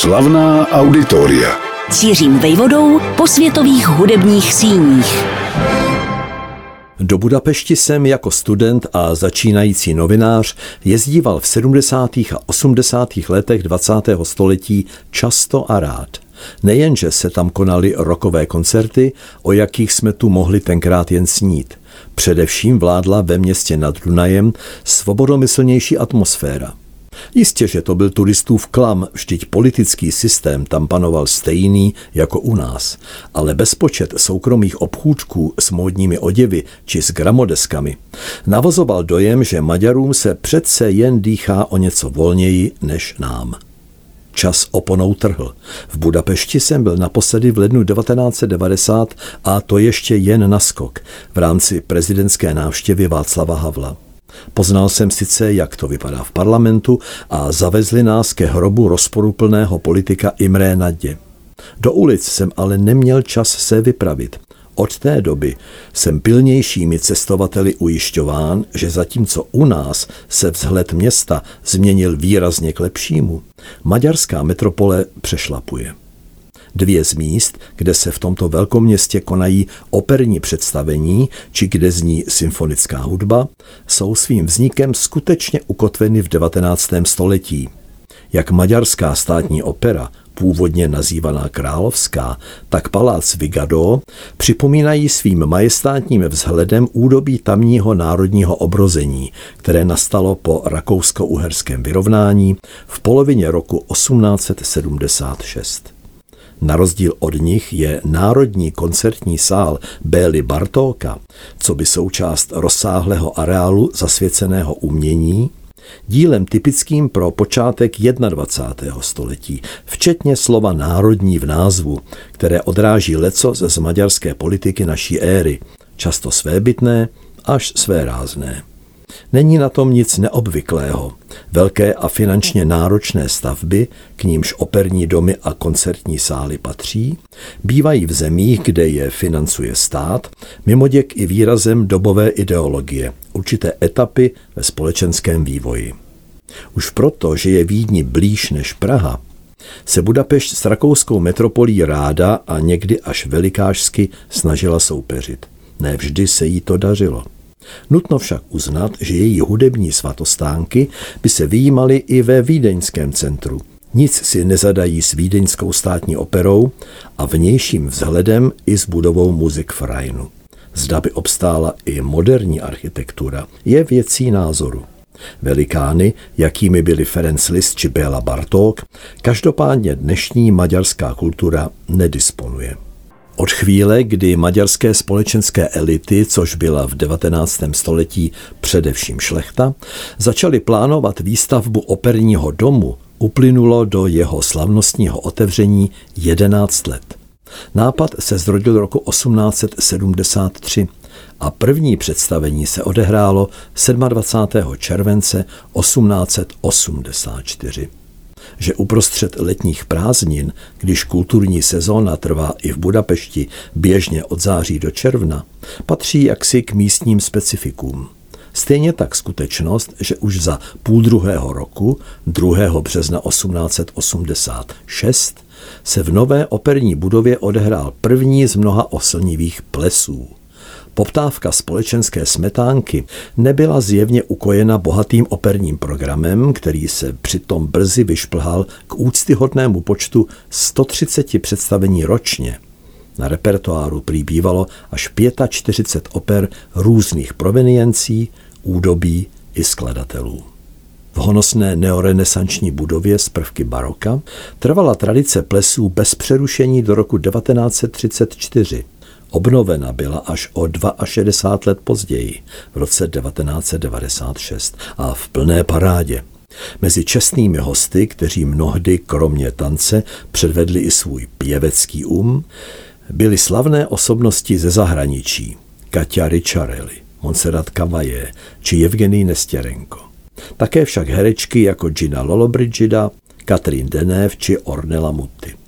Slavná auditoria. Cířím vejvodou po světových hudebních síních. Do Budapešti jsem jako student a začínající novinář jezdíval v 70. a 80. letech 20. století často a rád. Nejenže se tam konaly rokové koncerty, o jakých jsme tu mohli tenkrát jen snít. Především vládla ve městě nad Dunajem svobodomyslnější atmosféra. Jistě, že to byl turistův klam, vždyť politický systém tam panoval stejný jako u nás, ale bezpočet soukromých obchůdků s módními oděvy či s gramodeskami navozoval dojem, že Maďarům se přece jen dýchá o něco volněji než nám. Čas oponou trhl. V Budapešti jsem byl naposledy v lednu 1990 a to ještě jen na skok v rámci prezidentské návštěvy Václava Havla. Poznal jsem sice, jak to vypadá v parlamentu a zavezli nás ke hrobu rozporuplného politika Imré Nadě. Do ulic jsem ale neměl čas se vypravit. Od té doby jsem pilnějšími cestovateli ujišťován, že zatímco u nás se vzhled města změnil výrazně k lepšímu, maďarská metropole přešlapuje. Dvě z míst, kde se v tomto velkoměstě konají operní představení či kde zní symfonická hudba, jsou svým vznikem skutečně ukotveny v 19. století. Jak maďarská státní opera, původně nazývaná Královská, tak palác Vigado připomínají svým majestátním vzhledem údobí tamního národního obrození, které nastalo po rakousko-uherském vyrovnání v polovině roku 1876. Na rozdíl od nich je Národní koncertní sál Bély Bartóka, co by součást rozsáhlého areálu zasvěceného umění, dílem typickým pro počátek 21. století, včetně slova národní v názvu, které odráží leco z maďarské politiky naší éry, často svébytné až své rázné. Není na tom nic neobvyklého. Velké a finančně náročné stavby, k nímž operní domy a koncertní sály patří, bývají v zemích, kde je financuje stát, mimoděk i výrazem dobové ideologie, určité etapy ve společenském vývoji. Už proto, že je Vídni blíž než Praha, se Budapešť s rakouskou metropolí ráda a někdy až velikářsky snažila soupeřit. Ne vždy se jí to dařilo. Nutno však uznat, že její hudební svatostánky by se výjímaly i ve vídeňském centru. Nic si nezadají s vídeňskou státní operou a vnějším vzhledem i s budovou Musikvereinu. Zda by obstála i moderní architektura, je věcí názoru. Velikány, jakými byli Ferenc Liszt či Béla Bartók, každopádně dnešní maďarská kultura nedisponuje. Od chvíle, kdy maďarské společenské elity, což byla v 19. století především šlechta, začaly plánovat výstavbu operního domu, uplynulo do jeho slavnostního otevření 11 let. Nápad se zrodil roku 1873 a první představení se odehrálo 27. července 1884 že uprostřed letních prázdnin, když kulturní sezóna trvá i v Budapešti běžně od září do června, patří jaksi k místním specifikům. Stejně tak skutečnost, že už za půl druhého roku, 2. března 1886, se v nové operní budově odehrál první z mnoha oslnivých plesů. Poptávka společenské smetánky nebyla zjevně ukojena bohatým operním programem, který se přitom brzy vyšplhal k úctyhodnému počtu 130 představení ročně. Na repertoáru prý bývalo až 45 oper různých proveniencí, údobí i skladatelů. V honosné neorenesanční budově z prvky baroka trvala tradice plesů bez přerušení do roku 1934. Obnovena byla až o 62 let později, v roce 1996 a v plné parádě. Mezi čestnými hosty, kteří mnohdy kromě tance předvedli i svůj pěvecký um, byly slavné osobnosti ze zahraničí. Katia Ricciarelli, Montserrat Cavaje či Evgenij Nestěrenko. Také však herečky jako Gina Lollobrigida, Katrin Denev či Ornella Mutti.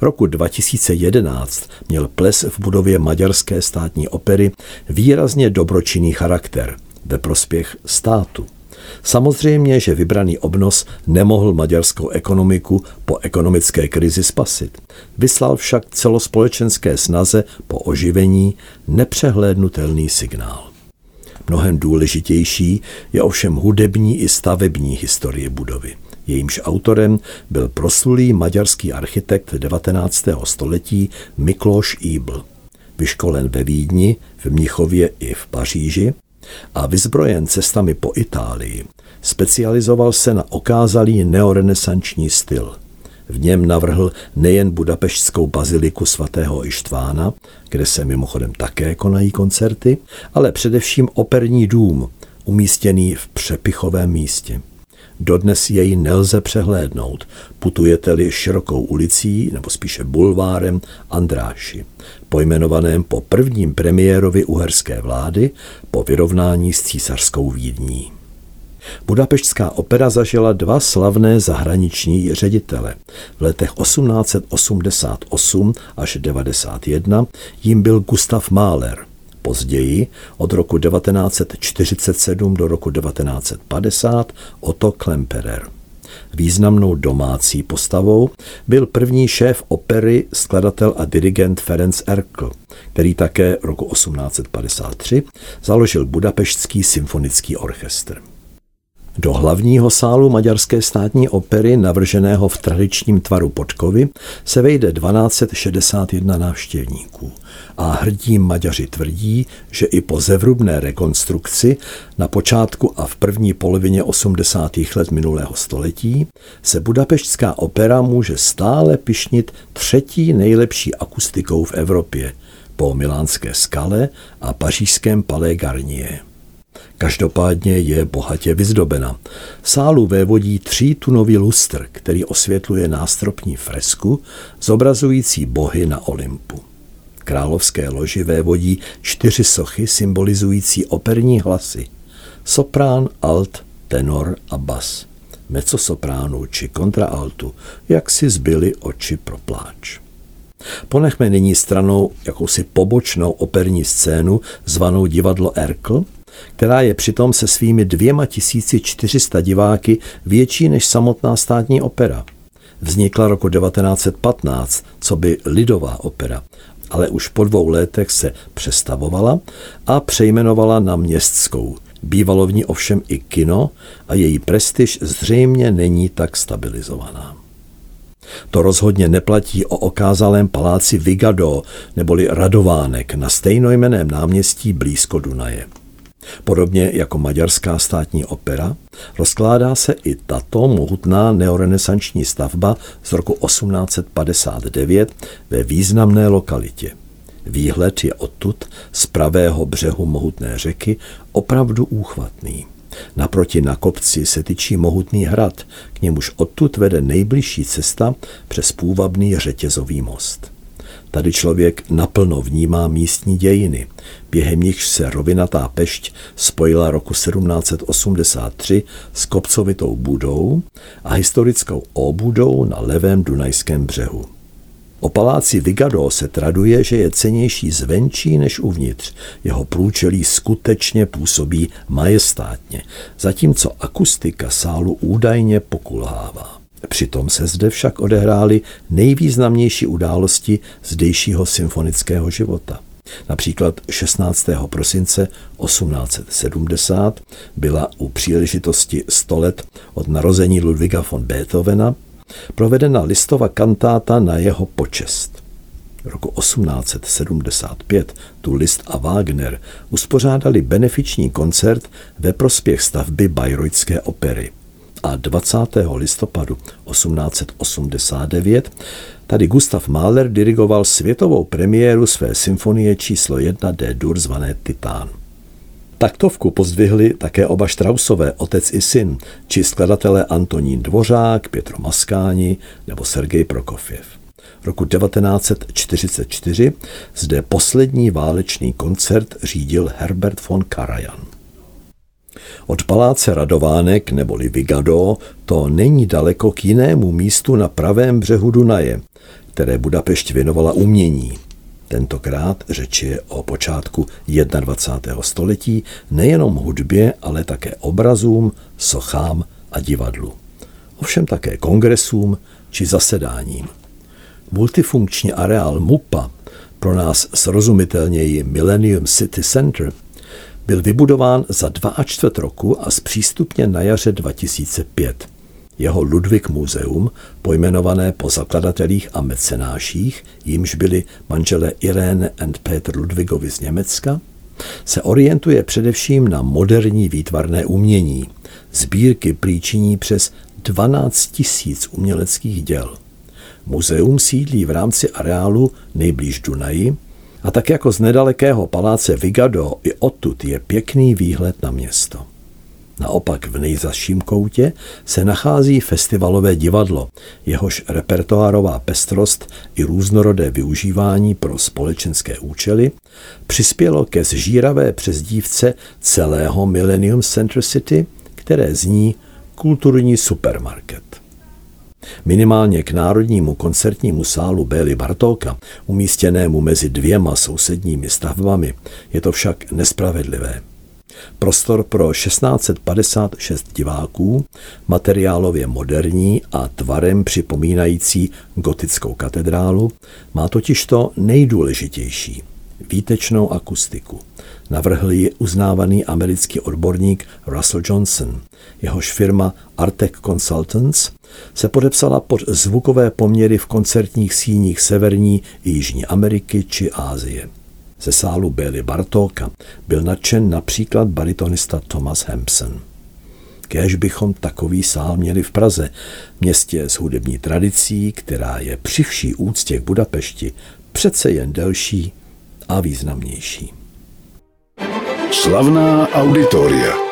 Roku 2011 měl ples v budově Maďarské státní opery výrazně dobročinný charakter ve prospěch státu. Samozřejmě, že vybraný obnos nemohl maďarskou ekonomiku po ekonomické krizi spasit. Vyslal však celospolečenské snaze po oživení nepřehlédnutelný signál. Mnohem důležitější je ovšem hudební i stavební historie budovy. Jejímž autorem byl proslulý maďarský architekt 19. století Mikloš Ibl. Vyškolen ve Vídni, v Mnichově i v Paříži a vyzbrojen cestami po Itálii, specializoval se na okázalý neorenesanční styl. V něm navrhl nejen budapeštskou baziliku svatého Ištvána, kde se mimochodem také konají koncerty, ale především operní dům, umístěný v přepichovém místě. Dodnes jej nelze přehlédnout, putujete-li širokou ulicí, nebo spíše bulvárem Andráši, pojmenovaném po prvním premiérovi uherské vlády po vyrovnání s císařskou Vídní. Budapeštská opera zažila dva slavné zahraniční ředitele. V letech 1888 až 91 jim byl Gustav Mahler. Později, od roku 1947 do roku 1950, Otto Klemperer. Významnou domácí postavou byl první šéf opery, skladatel a dirigent Ferenc Erkl, který také roku 1853 založil Budapeštský symfonický orchestr. Do hlavního sálu maďarské státní opery, navrženého v tradičním tvaru podkovy, se vejde 1261 návštěvníků. A hrdí Maďaři tvrdí, že i po zevrubné rekonstrukci na počátku a v první polovině 80. let minulého století se budapeštská opera může stále pišnit třetí nejlepší akustikou v Evropě po milánské skale a pařížském Palais Garnier. Každopádně je bohatě vyzdobena. Sálu vévodí třítunový lustr, který osvětluje nástropní fresku zobrazující bohy na Olympu. Královské loži vévodí čtyři sochy symbolizující operní hlasy. Soprán, alt, tenor a bas. Mezosopránu či kontraaltu, jak si zbyly oči pro pláč. Ponechme nyní stranou jakousi pobočnou operní scénu zvanou divadlo Erkl, která je přitom se svými dvěma tisíci 400 diváky větší než samotná státní opera. Vznikla roku 1915, co by lidová opera, ale už po dvou letech se přestavovala a přejmenovala na městskou. Bývalo v ní ovšem i kino a její prestiž zřejmě není tak stabilizovaná. To rozhodně neplatí o okázalém paláci Vigado neboli Radovánek na stejnojmeném náměstí blízko Dunaje. Podobně jako maďarská státní opera, rozkládá se i tato mohutná neorenesanční stavba z roku 1859 ve významné lokalitě. Výhled je odtud z pravého břehu mohutné řeky opravdu úchvatný. Naproti na kopci se tyčí mohutný hrad, k němuž odtud vede nejbližší cesta přes půvabný řetězový most. Tady člověk naplno vnímá místní dějiny, během nichž se rovinatá pešť spojila roku 1783 s kopcovitou budou a historickou obudou na levém Dunajském břehu. O paláci Vigado se traduje, že je cenější zvenčí než uvnitř. Jeho průčelí skutečně působí majestátně, zatímco akustika sálu údajně pokulhává. Přitom se zde však odehrály nejvýznamnější události zdejšího symfonického života. Například 16. prosince 1870 byla u příležitosti 100 let od narození Ludwiga von Beethovena provedena listová kantáta na jeho počest. Roku 1875 tu List a Wagner uspořádali benefiční koncert ve prospěch stavby Bayreuthské opery – a 20. listopadu 1889 tady Gustav Mahler dirigoval světovou premiéru své symfonie číslo 1 D-dur zvané Titán. Taktovku pozdvihli také oba Štrausové, otec i syn, či skladatelé Antonín Dvořák, Pětro Maskáni nebo Sergej Prokofjev. Roku 1944 zde poslední válečný koncert řídil Herbert von Karajan. Od paláce Radovánek neboli Vigado to není daleko k jinému místu na pravém břehu Dunaje, které Budapešť věnovala umění. Tentokrát řeč je o počátku 21. století nejenom hudbě, ale také obrazům, sochám a divadlu. Ovšem také kongresům či zasedáním. Multifunkční areál MUPA, pro nás srozumitelněji Millennium City Center, byl vybudován za dva a čtvrt roku a zpřístupněn na jaře 2005. Jeho Ludwig Muzeum, pojmenované po zakladatelích a mecenáších, jimž byli manželé Irene and Peter Ludwigovi z Německa, se orientuje především na moderní výtvarné umění. Sbírky příčiní přes 12 tisíc uměleckých děl. Muzeum sídlí v rámci areálu nejblíž Dunaji a tak jako z nedalekého paláce Vigado i odtud je pěkný výhled na město. Naopak v nejzaším koutě se nachází festivalové divadlo, jehož repertoárová pestrost i různorodé využívání pro společenské účely přispělo ke zžíravé přezdívce celého Millennium Center City, které zní kulturní supermarket. Minimálně k Národnímu koncertnímu sálu Bély Bartóka, umístěnému mezi dvěma sousedními stavbami, je to však nespravedlivé. Prostor pro 1656 diváků, materiálově moderní a tvarem připomínající gotickou katedrálu, má totiž to nejdůležitější – výtečnou akustiku. Navrhl ji uznávaný americký odborník Russell Johnson. Jehož firma Artec Consultants se podepsala pod zvukové poměry v koncertních síních Severní i Jižní Ameriky či Ázie. Ze sálu Bély Bartóka byl nadšen například baritonista Thomas Hampson. Kéž bychom takový sál měli v Praze, městě s hudební tradicí, která je při vší úctě k Budapešti přece jen delší a významnější. Slavná auditoria.